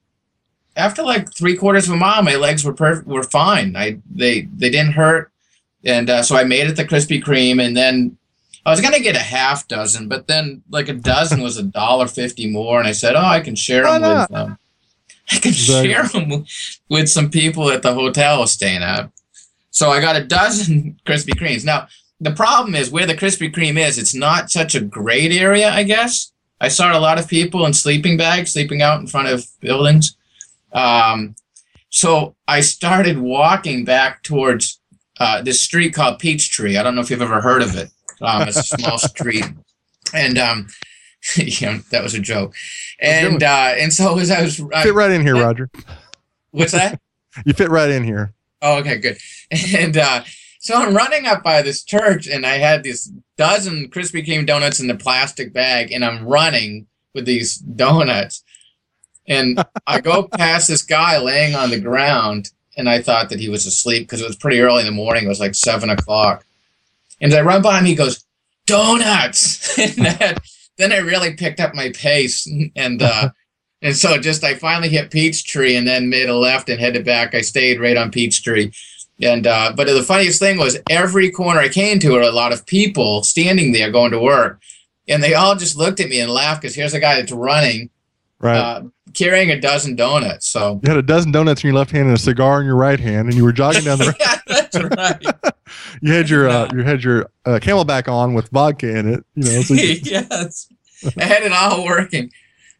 after like three quarters of a mile, my legs were perfect, were fine. I they they didn't hurt, and uh, so I made it to Krispy Kreme, and then I was gonna get a half dozen, but then like a dozen was a dollar fifty more, and I said, oh, I can share Why them not? with um, I can Exactly. share them with some people at the hotel I was staying at. So I got a dozen (laughs) Krispy Kremes. Now the problem is where the Krispy Kreme is. It's not such a great area, I guess. I saw a lot of people in sleeping bags sleeping out in front of buildings. Um, so I started walking back towards uh, this street called Peachtree. I don't know if you've ever heard of it. Um, it's a small (laughs) street, and um, (laughs) that was a joke. And uh, and so as I was, I, fit right in here, Yeah. Roger. what's that? (laughs) You fit right in here. Oh, okay, good. And uh, so I'm running up by this church, and I had this dozen Krispy Kreme donuts in the plastic bag, and I'm running with these donuts. And (laughs) I go past this guy laying on the ground, and I thought that he was asleep because it was pretty early in the morning. It was like seven o'clock. And as I run by him, he goes, "Donuts!" (laughs) and that, then I really picked up my pace, and uh, and so just I finally hit Peachtree and then made a left and headed back. I stayed right on Peachtree. And uh, but the funniest thing was every corner I came to were a lot of people standing there going to work. And they all just looked at me and laughed because here's a guy that's running, Right. uh, carrying a dozen donuts. So you had a dozen donuts in your left hand and a cigar in your right hand, and you were jogging down the. (laughs) yeah, that's right. (laughs) you had your uh, you had your uh, CamelBak on with vodka in it. You know. So you, (laughs) yes, I had it all working.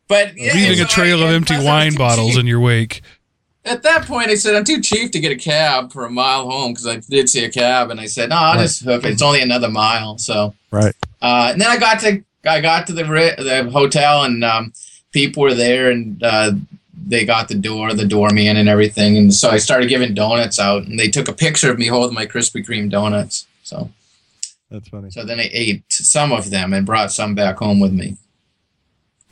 But yeah, Leaving so a trail I- of empty plus I was wine bottles in your wake. At that point, I said, I'm too cheap to get a cab for a mile home because I did see a cab, and I said, no, I'll Right. just hook it. It's only another mile, so. right. Uh, and then I got to I got to the the hotel, and um, people were there, and uh, they got the door, the doorman, and everything. And so I started giving donuts out, and they took a picture of me holding my Krispy Kreme donuts. So That's funny. so then I ate some of them and brought some back home with me.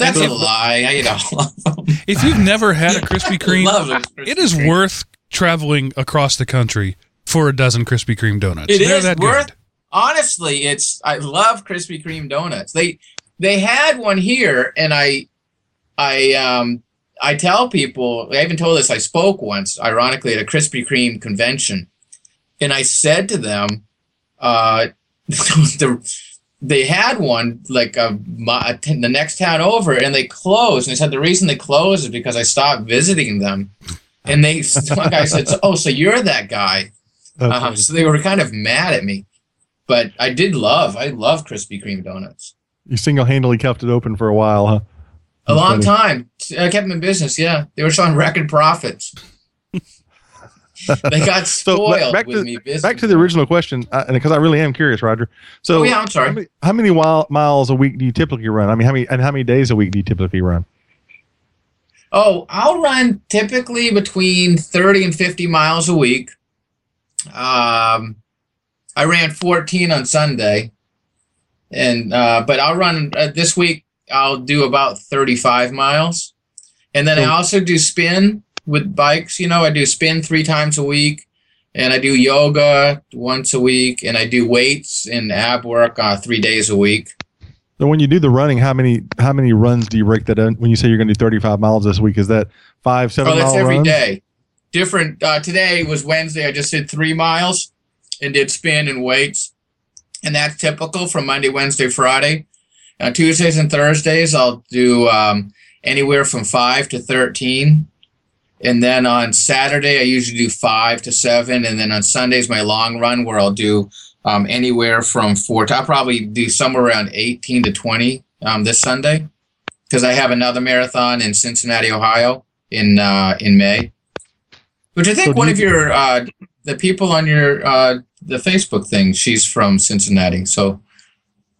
That's a lie. I ate all of them. If you've never had a Krispy Kreme, Love those Krispy it is Kreme. worth traveling across the country for a dozen Krispy Kreme donuts. It is that worth- good. honestly, it's I love Krispy Kreme donuts. They they had one here, and I I um I tell people. I even told this. I spoke once, ironically, at a Krispy Kreme convention, and I said to them, uh, (laughs) the they had one like a, a t- the next town over, and they closed. And they said the reason they closed is because I stopped visiting them. And they, (laughs) one guy said, "Oh, so you're that guy?" That's Uh, funny. so they were kind of mad at me, but I did love. I love Krispy Kreme donuts. you single-handedly kept it open for a while, huh? A long funny. time. I kept them in business. Yeah, they were showing record profits. They got (laughs) So, spoiled back with to- me. Business. Back to the original question, uh, and because I really am curious, Roger. So, Oh yeah, I'm how sorry. many, how many miles a week do you typically run? I mean, how many and how many days a week do you typically run? Oh, I'll run typically between 30 and 50 miles a week. Um, I ran 14 on Sunday, and uh, but I'll run uh, this week. I'll do about 35 miles, and then I also do spin with bikes. You know, I do spin three times a week, and I do yoga once a week, and I do weights and ab work uh, three days a week. So, when you do the running, how many how many runs do you break that in? When you say you're going to do 35 miles this week, is that five, seven Oh, that's every runs? day. Different. Uh, today was Wednesday. I just did three miles and did spin and weights, and that's typical from Monday, Wednesday, Friday. Uh, Tuesdays and Thursdays, I'll do um, anywhere from five to thirteen, and then on Saturday, I usually do five to seven, and then on Sundays, my long run where I'll do um, anywhere from four to I'll probably do somewhere around eighteen to twenty um, this Sunday because I have another marathon in Cincinnati, Ohio in uh, in May, which I think So one you- of your uh, the people on your uh, the Facebook thing, she's from Cincinnati. So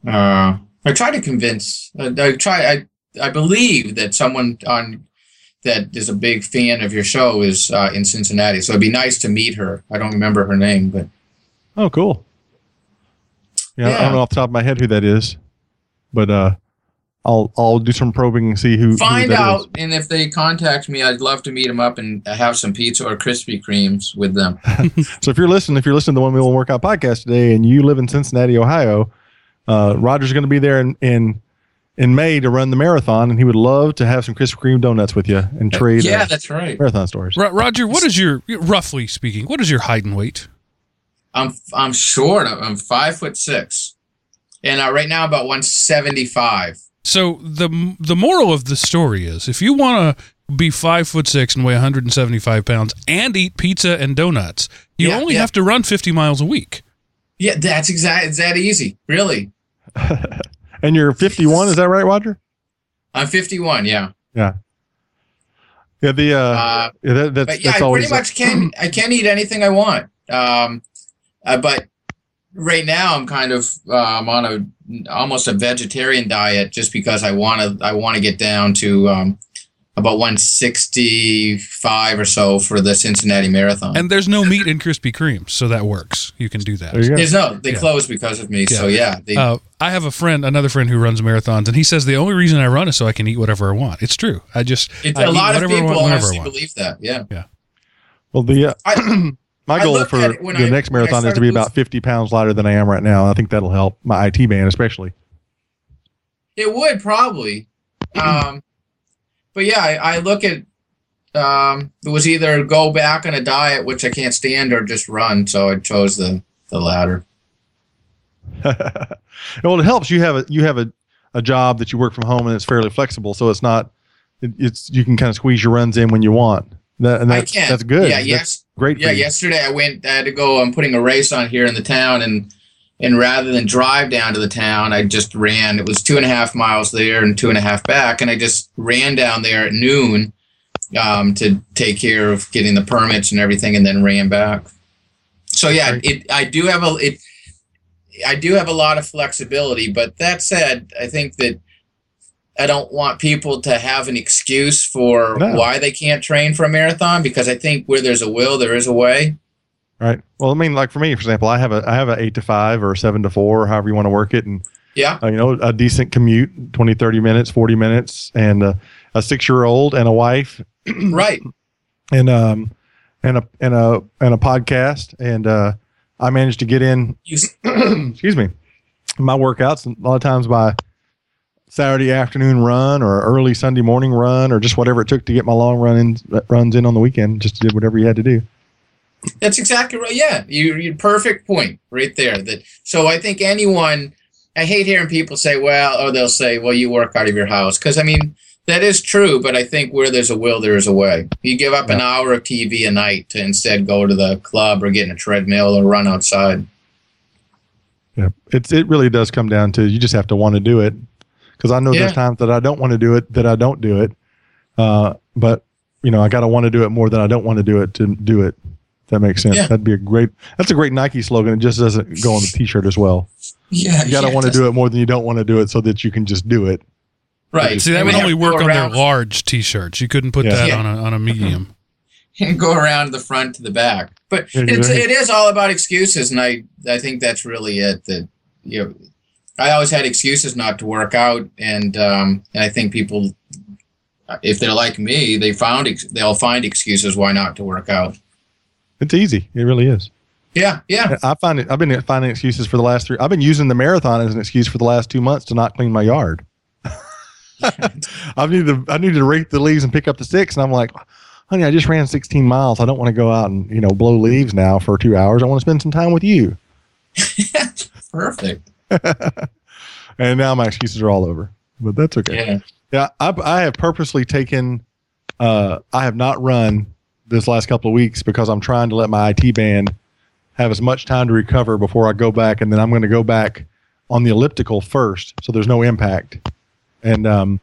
uh, I try to convince. Uh, I try. I I believe that someone on that is a big fan of your show is uh, in Cincinnati. So it'd be nice to meet her. I don't remember her name, but Oh, cool. Yeah, I don't know off the top of my head who that is, but uh, I'll I'll do some probing and see who who find is. out. And if they contact me, I'd love to meet them up and have some pizza or Krispy Kremes with them. (laughs) So if you're listening, if you're listening to the One Wheel Workout podcast today, and you live in Cincinnati, Ohio, uh, Roger's going to be there in, in in May to run the marathon, and he would love to have some Krispy Kreme donuts with you and trade yeah, uh, that's right. marathon stories. Ro- Roger, what is your roughly speaking? What is your height and weight? I'm I'm short. I'm I'm five foot six, and uh, right now about one seventy five. So the the moral of the story is, if you want to be five foot six and weigh 175 pounds and eat pizza and donuts, you Yeah, only yeah. have to run 50 miles a week. Yeah, that's exact. It's that easy, really. (laughs) And you're 51, is that right, Roger? I'm 51. Yeah, Yeah. Yeah, the uh, uh, yeah, that, that's but yeah, that's I always pretty much can. I can eat anything I want. Um, uh, but right now I'm kind of I'm on a almost a vegetarian diet just because I want to. I want to get down to um, about 165 or so for the Cincinnati Marathon. And there's no meat in Krispy Kremes, so that works. You can do that. there you go. There's no, they Yeah. closed because of me. So yeah, they, Uh, I have a friend, another friend who runs marathons, and he says the only reason I run is so I can eat whatever I want. It's true. I just It, I a lot of people want, I honestly believe that. Yeah. Yeah. Well, the uh, I, (clears throat) my goal for at it when the I- next marathon is to be losing- about 50 pounds lighter than I am right now. I think that'll help my IT band, especially. it would probably. (clears throat) Um, but yeah, I, I look at um, it was either go back on a diet, which I can't stand, or just run. So I chose the the latter. (laughs) well, it helps. You have a you have a, a job that you work from home and it's fairly flexible, so it's not. It, it's you can kind of squeeze your runs in when you want. That, and I that's, can. that's good. Yeah. That's Yes. great. Yeah. Yesterday I went. I had to go. I'm putting a race on here in the town, and and rather than drive down to the town, I just ran. It was two and a half miles there and two and a half back, and I just ran down there at noon um, to take care of getting the permits and everything, and then ran back. So yeah, it. I do have a it. I do have a lot of flexibility, but that said, I think that I don't want people to have an excuse for No. why they can't train for a marathon because I think where there's a will, there is a way. Right. Well, I mean, like for me, for example, I have a I have a eight to five or seven to four, or however you want to work it, and Yeah. uh, you know, a decent commute, 20, 30 minutes, 40 minutes, and uh, a six year old and a wife right. (clears throat) and um and a and a and a podcast and uh I managed to get in (clears throat) excuse me my workouts a lot of times by Saturday afternoon run or early Sunday morning run or just whatever it took to get my long run in, runs in on the weekend just did whatever you had to do that's exactly right. Yeah. You, you perfect point right there. That so I think anyone I hate hearing people say, well, or they'll say, well, you work out of your house. Because, I mean, that is true, but I think where there's a will, there is a way. You give up an hour of TV a night to instead go to the club or get in a treadmill or run outside. Yeah, it's it really does come down to you just have to want to do it. Because I know Yeah. there's times that I don't want to do it, that I don't do it. Uh, but you know, I got to want to do it more than I don't want to do it to do it. If that makes sense. Yeah. That'd be a great. That's a great Nike slogan. It just doesn't go on the T-shirt as well. Yeah. You got to want to do it more than you don't want to do it, so that you can just do it. Right. See, that And would only have to go work on their large T-shirts. You couldn't put Yeah. that Yeah. on a on a medium. (laughs) and go around the front to the back. But it's, it is all about excuses, and I I think that's really it. That you know, I always had excuses not to work out, and um, and I think people, if they're like me, they found ex- they'll find excuses why not to work out. It's easy. It really is. Yeah, yeah, I find it. I've been finding excuses for the last three. I've been using the marathon as an excuse for the last two months to not clean my yard. (laughs) I need to. I needed to rake the leaves and pick up the sticks, and I'm like, honey, I just ran 16 miles. I don't want to go out and you know blow leaves now for two hours. I want to spend some time with you. (laughs) perfect. (laughs) And now my excuses are all over, but that's okay. Yeah, Yeah, I, I have purposely taken. Uh, I have not run this last couple of weeks because I'm trying to let my IT band have as much time to recover before I go back, and then I'm going to go back on the elliptical first, so there's no impact, and um,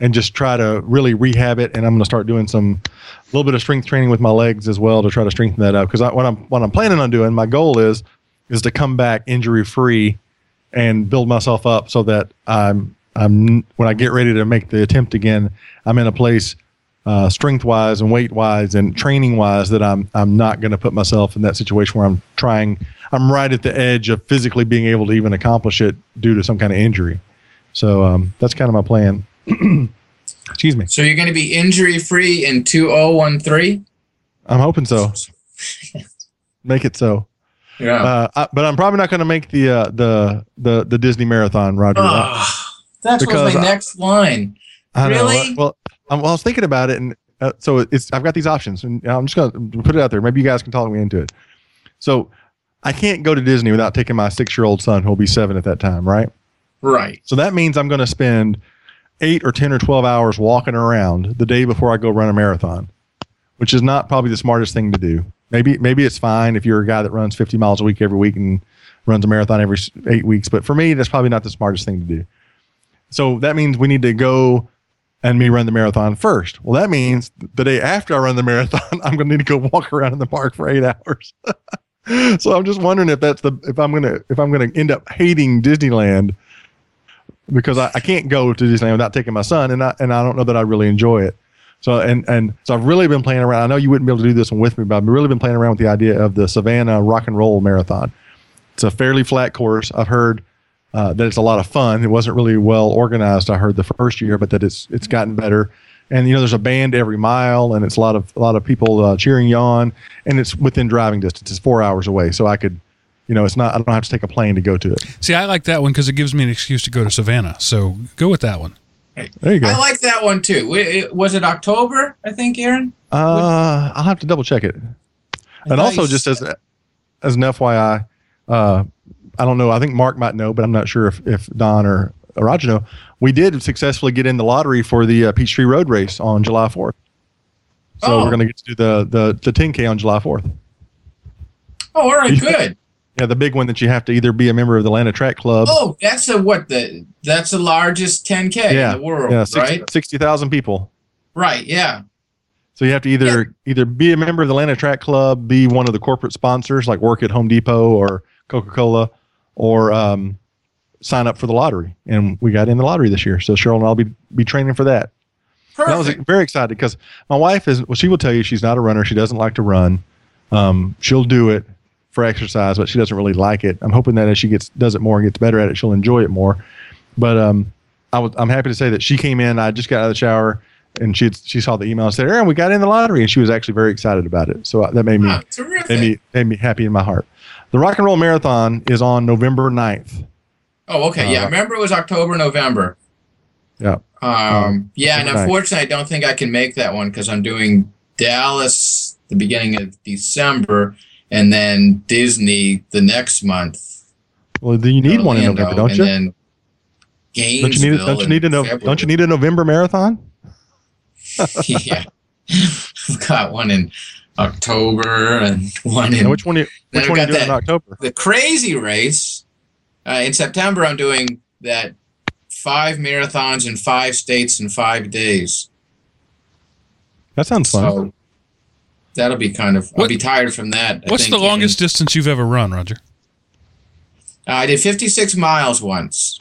and just try to really rehab it. And I'm going to start doing some a little bit of strength training with my legs as well to try to strengthen that up. Because what I'm what I'm planning on doing, my goal is is to come back injury free and build myself up so that I'm I'm when I get ready to make the attempt again, I'm in a place uh, strength wise and weight wise and training wise that I'm I'm not going to put myself in that situation where I'm trying I'm right at the edge of physically being able to even accomplish it due to some kind of injury. So um, that's kind of my plan. (clears throat) Excuse me. so you're going to be injury free in two oh one three. I'm hoping so. (laughs) Make it so. Yeah. Uh, I, but I'm probably not going to make the uh, the the the Disney marathon, Roger. Ah, that was because my I- next line. I know. Really? Well, I'm, well, I was thinking about it, and uh, so it's I've got these options, and I'm just gonna put it out there. Maybe you guys can talk me into it. So I can't go to Disney without taking my six year old son, who'll be seven at that time, right? Right. So that means I'm going to spend eight or ten or twelve hours walking around the day before I go run a marathon, which is not probably the smartest thing to do. Maybe maybe it's fine if you're a guy that runs 50 miles a week every week and runs a marathon every eight weeks, but for me, that's probably not the smartest thing to do. So that means we need to go and me run the marathon first. Well, that means the day after I run the marathon, (laughs) I'm going to need to go walk around in the park for eight hours. (laughs) so I'm just wondering if that's the if I'm gonna if I'm gonna end up hating Disneyland because I, I can't go to Disneyland without taking my son, and I and I don't know that I really enjoy it. So and and so I've really been playing around. I know you wouldn't be able to do this one with me, but I've really been playing around with the idea of the Savannah Rock and Roll Marathon. It's a fairly flat course. I've heard uh, that it's a lot of fun. It wasn't really well organized. I heard the first year, but that it's it's gotten better. And you know, there's a band every mile, and it's a lot of a lot of people uh, cheering you on, and it's within driving distance. It's four hours away, so I could, you know, it's not. I don't have to take a plane to go to it. See, I like that one because it gives me an excuse to go to Savannah. So go with that one. There you go. I like that one too. Wa- it- Was it October? I think, Aaron. Uh, I'll have to double check it. And thought also, just as as an FYI, uh, I don't know. I think Mark might know, but I'm not sure if, if Don or, or Roger know. We did successfully get in the lottery for the uh, Peachtree Road Race on July 4th. So Oh. we're going to get to do the, the the 10K on July 4th. Oh, all right, (laughs) good. Yeah, the big one that you have to either be a member of the Atlanta Track Club. Oh, that's the what the that's the largest 10k yeah, in the world, yeah, 60 right? 60,000 people. Right. Yeah. So you have to either either be a member of the Atlanta Track Club, be one of the corporate sponsors, like work at Home Depot or Coca Cola, or um, sign up for the lottery. And we got in the lottery this year, so Cheryl and I'll be be training for that. I was very excited because my wife is. Well, she will tell you she's not a runner. She doesn't like to run. Um, she'll do it for exercise, but she doesn't really like it. I'm hoping that as she gets does it more and gets better at it, she'll enjoy it more. But um, I was I'm happy to say that she came in. I just got out of the shower and she she saw the email and said, "Aaron, we got in the lottery," and she was actually very excited about it. So uh, that made me Wow, made me made me happy in my heart. The Rock and Roll Marathon is on November 9th. oh, okay. Yeah. uh, Remember, it was October, November. Yeah. Um. Yeah, and November 9th. unfortunately, I don't think I can make that one because I'm doing Dallas the beginning of December, and then Disney the next month. Well, then you need one in November, don't and you? Then Don't you need? Don't you need a no, Don't you need a November marathon? (laughs) yeah, I've (laughs) got one in October and one in And which one? You, which one you got doing in October? the crazy race. Uh, in September, I'm doing that five marathons in five states in five days. That sounds fun. So that'll be kind of. I'll be tired from that. I What's think, the longest distance you've ever run, Roger? Uh, I did 56 miles once.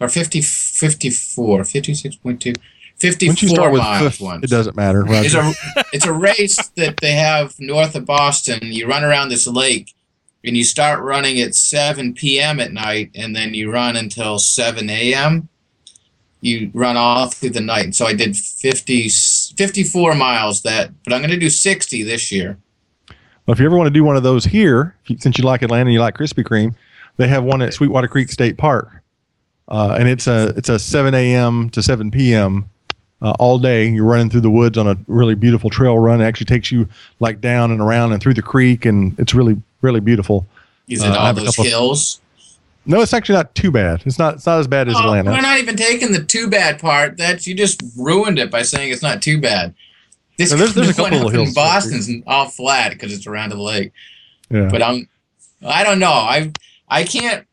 Or 50, 54, 56.2, Once 54 start with miles fifth, once. it doesn't matter. It's Roger. a, it's a race (laughs) that they have north of Boston. You run around this lake and you start running at 7 p.m. at night and then you run until 7 a.m. You run all through the night. And so I did 50, 54 miles that, but I'm going to do 60 this year. Well, if you ever want to do one of those here, since you like Atlanta and you like Krispy Kreme, they have one at Sweetwater Creek State Park, uh, and it's a it's a 7 a.m. to 7 p.m. Uh, all day. You're running through the woods on a really beautiful trail run. It actually takes you like down and around and through the creek, and it's really really beautiful. Is Uh, it I all those hills? No, it's actually not too bad. It's not it's not as bad as Oh, Atlanta. We're not even taking the too bad part. That you just ruined it by saying it's not too bad. This No, there's- there's a (laughs) couple of hills Boston's all flat because it's around the lake. Yeah. But I'm, I don't know. I I can't.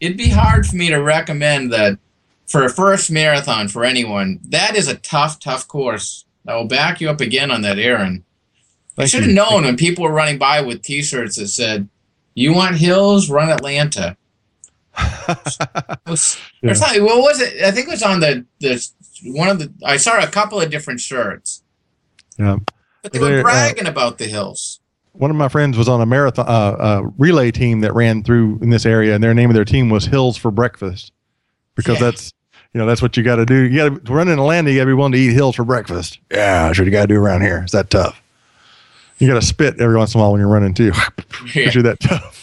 It'd be hard for me to recommend that for a first marathon for anyone. That is a tough, tough course. I will back you up again on that, Aaron. I should have known when people were running by with T-shirts that said, "You want hills? Run Atlanta." It (laughs) was- Yeah. or something. What was it? I think it was on the the one of the. I saw a couple of different shirts, yeah. but they They're, were uh, bragging about the hills. one of my friends was on a marathon uh, uh, relay team that ran through in this area, and their name of their team was Hills for Breakfast, because Yeah. that's you know that's what you got to do. You got to run in Atlanta. You got to be willing to eat hills for breakfast. Yeah, that's what you got to do around here. It's that tough. You got to spit every once in a while when you're running too. (laughs) Yeah. You're that (laughs) tough.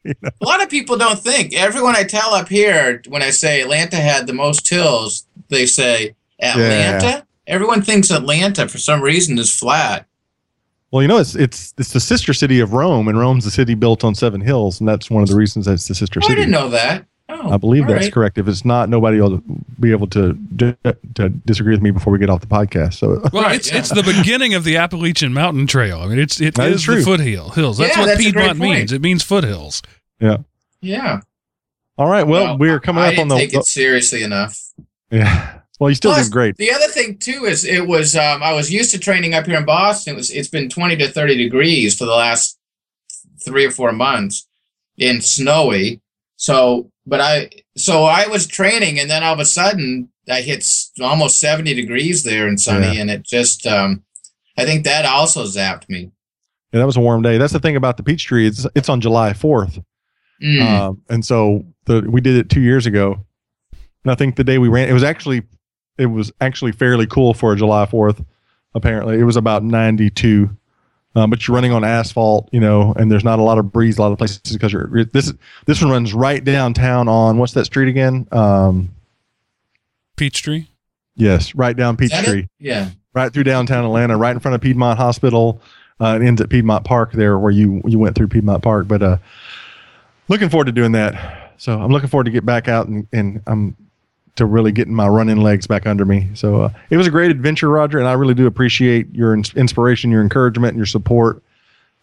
(laughs) A lot of people don't think. Everyone I tell up here, when I say Atlanta had the most hills, they say Atlanta. Everyone thinks Atlanta for some reason is flat. Well, you know it's it's it's the sister city of Rome, and Rome's the city built on seven hills, and that's one of the reasons that it's the sister Oh, I didn't know that. Oh, I believe that's right. correct. If it's not, nobody will be able to d- to disagree with me before we get off the podcast. So Well, Right, it's yeah. it's the beginning of the Appalachian Mountain Trail. I mean, it's it That is is the foothill hills. That's Yeah, what that's Piedmont means. It means foothills. Yeah. Yeah. All right. Well, we're coming I up on didn't the. take it seriously enough. yeah. Well, you still Plus, did great. The other thing too is it was um, I was used to training up here in Boston. It was it's been twenty to thirty degrees for the last three or four months in snowy. So, but I so I was training, and then all of a sudden I hit almost seventy degrees there and sunny, and it just um, I think that also zapped me. Yeah, that was a warm day. That's the thing about the Peachtree. It's it's on July fourth, Mm. um, and so the we did it two years ago. And I think the day we ran, it was actually it was actually fairly cool for a July fourth. Apparently, it was about ninety two. Um, but you're running on asphalt, you know, and there's not a lot of breeze, a lot of places because you're this this one runs right downtown on what's that street again? Um, Peachtree. yes, right down Is that? Peachtree. Yeah. right through downtown Atlanta, right in front of Piedmont Hospital. Uh, it ends at Piedmont Park there, where you you went through Piedmont Park. But uh, looking forward to doing that. So I'm looking forward to get back out and and I'm to really getting my running legs back under me. So uh, it was a great adventure, Roger, and I really do appreciate your ins- inspiration, your encouragement, and your support.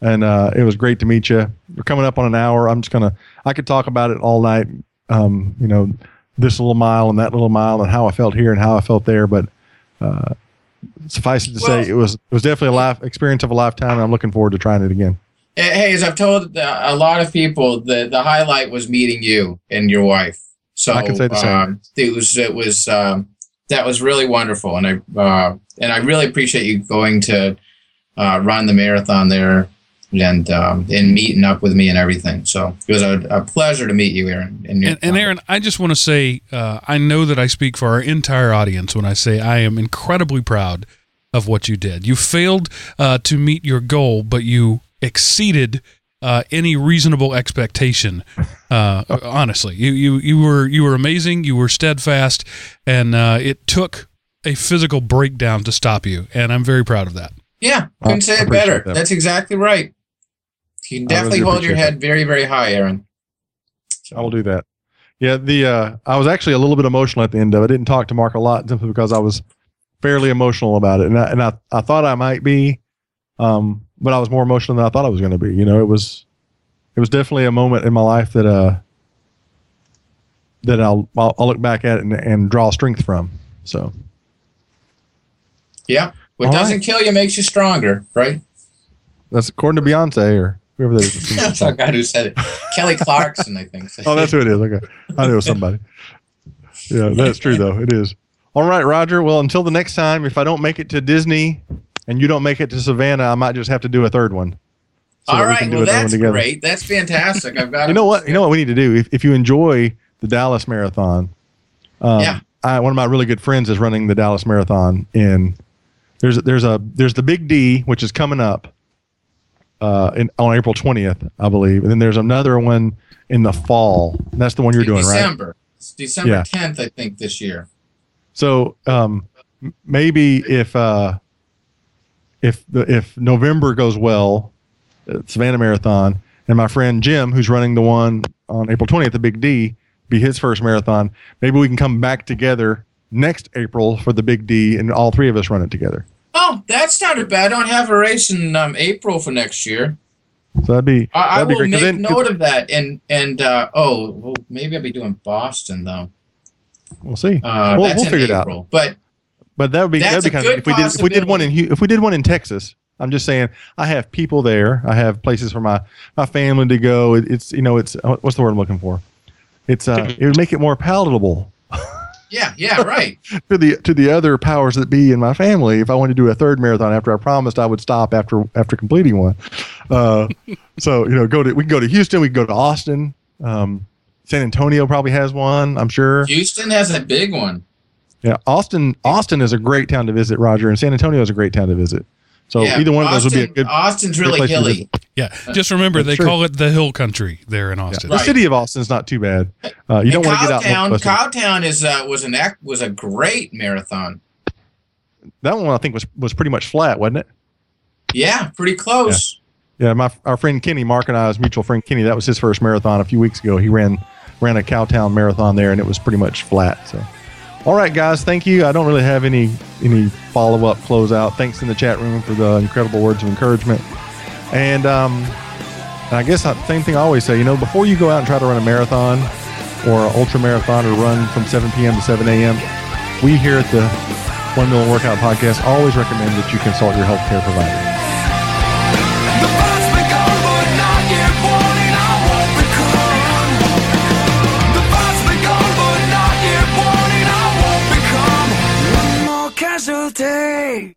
And uh, it was great to meet you. We're coming up on an hour. I'm just gonna I could talk about it all night. Um, you know, this little mile and that little mile and how I felt here and how I felt there, but. Uh, suffice it to Well- say, it was it was definitely a life experience of a lifetime, and I'm looking forward to trying it again. Hey, as I've told uh, a lot of people, the the highlight was meeting you and your wife. So I can say the same. um, it was it was um, that was really wonderful, and I uh, and I really appreciate you going to uh, run the marathon there and um, and meeting up with me and everything. So it was a, a pleasure to meet you, Aaron. And, And, and Aaron, I just want to say, uh, I know that I speak for our entire audience when I say I am incredibly proud of what you did. You failed uh, to meet your goal, but you exceeded uh, any reasonable expectation. Uh, honestly, you, you you were you were amazing. You were steadfast, and uh, it took a physical breakdown to stop you. And I'm very proud of that. yeah, I couldn't say it better. that. That's exactly right. You I definitely really hold your appreciate head very very high, Aaron. I will do that. Yeah, the uh, I was actually a little bit emotional at the end of it. I didn't talk to Mark a lot simply because I was fairly emotional about it, and I, and I, I thought I might be, um, but I was more emotional than I thought I was going to be. You know, it was it was definitely a moment in my life that uh that I'll I'll, I'll look back at and, and draw strength from. So Yeah. What All doesn't right. kill you makes you stronger, right? that's according to Beyonce or whoever that is. (laughs) That's the guy who said it. Kelly Clarkson, I think. (laughs) Oh, that's who it is. Okay. I knew it was somebody. Yeah, that's true though. It is. All right, Roger. Well, until the next time, if I don't make it to Disney and you don't make it to Savannah, I might just have to do a third one. so that All we right. can do Well, that's great. That's fantastic. I've got. (laughs) You know what? You know what we need to do? If, if you enjoy the Dallas Marathon, um, Yeah. I, one of my really good friends is running the Dallas Marathon in there's there's a there's the Big D which is coming up uh, in, on April 20th, I believe, and then there's another one in the fall. And that's the one you're in doing, right? December. It's December Yeah. 10th, I think, this year. So um, maybe if uh, if the if November goes well, uh, Savannah Marathon, and my friend Jim, who's running the one on April 20th, the Big D, be his first marathon. Maybe we can come back together next April for the Big D, and all three of us run it together. Oh, that's not a bad. I don't have a race in um, April for next year. So that'd be I, I be will make then- note of that. And and uh, oh, well, maybe I'll be doing Boston though. We'll see. Uh, we'll we'll figure it out. But But that would be That's that'd be kind of good if we did if we did one in. If we did one in Texas. I'm just saying I have people there. I have places for my my family to go. It, it's you know it's what's the word I'm looking for? It's uh it would make it more palatable yeah, yeah, right. (laughs) to the to the other powers that be in my family. If I wanted to do a third marathon after I promised I would stop after after completing one. Uh, (laughs) so you know go to we can go to Houston. We can go to Austin. Um, San Antonio probably has one. I'm sure. Houston has a big one. Yeah, Austin. Austin is a great town to visit, Roger, and San Antonio is a great town to visit. So yeah, either one of those would be a good. Austin's good really place to hilly. visit. Yeah, just remember That's they true. call it the hill country there in Austin. The Right. city of Austin's not too bad. Uh, you don't want to get out. Cowtown, Cowtown is uh, was an was a great marathon. that one I think was was pretty much flat, wasn't it? Yeah, pretty close. Yeah, my our friend Kenny, Mark and I, I's mutual friend Kenny, that was his first marathon a few weeks ago. He ran ran a Cowtown marathon there, and it was pretty much flat. So, all right, guys, thank you. I don't really have any any follow up close out. Thanks in the chat room for the incredible words of encouragement. And um, I guess uh, same thing I always say. You know, before you go out and try to run a marathon or an ultra marathon or run from 7 p.m. to 7 a.m., we here at the One Million Workout Podcast always recommend that you consult your healthcare provider. But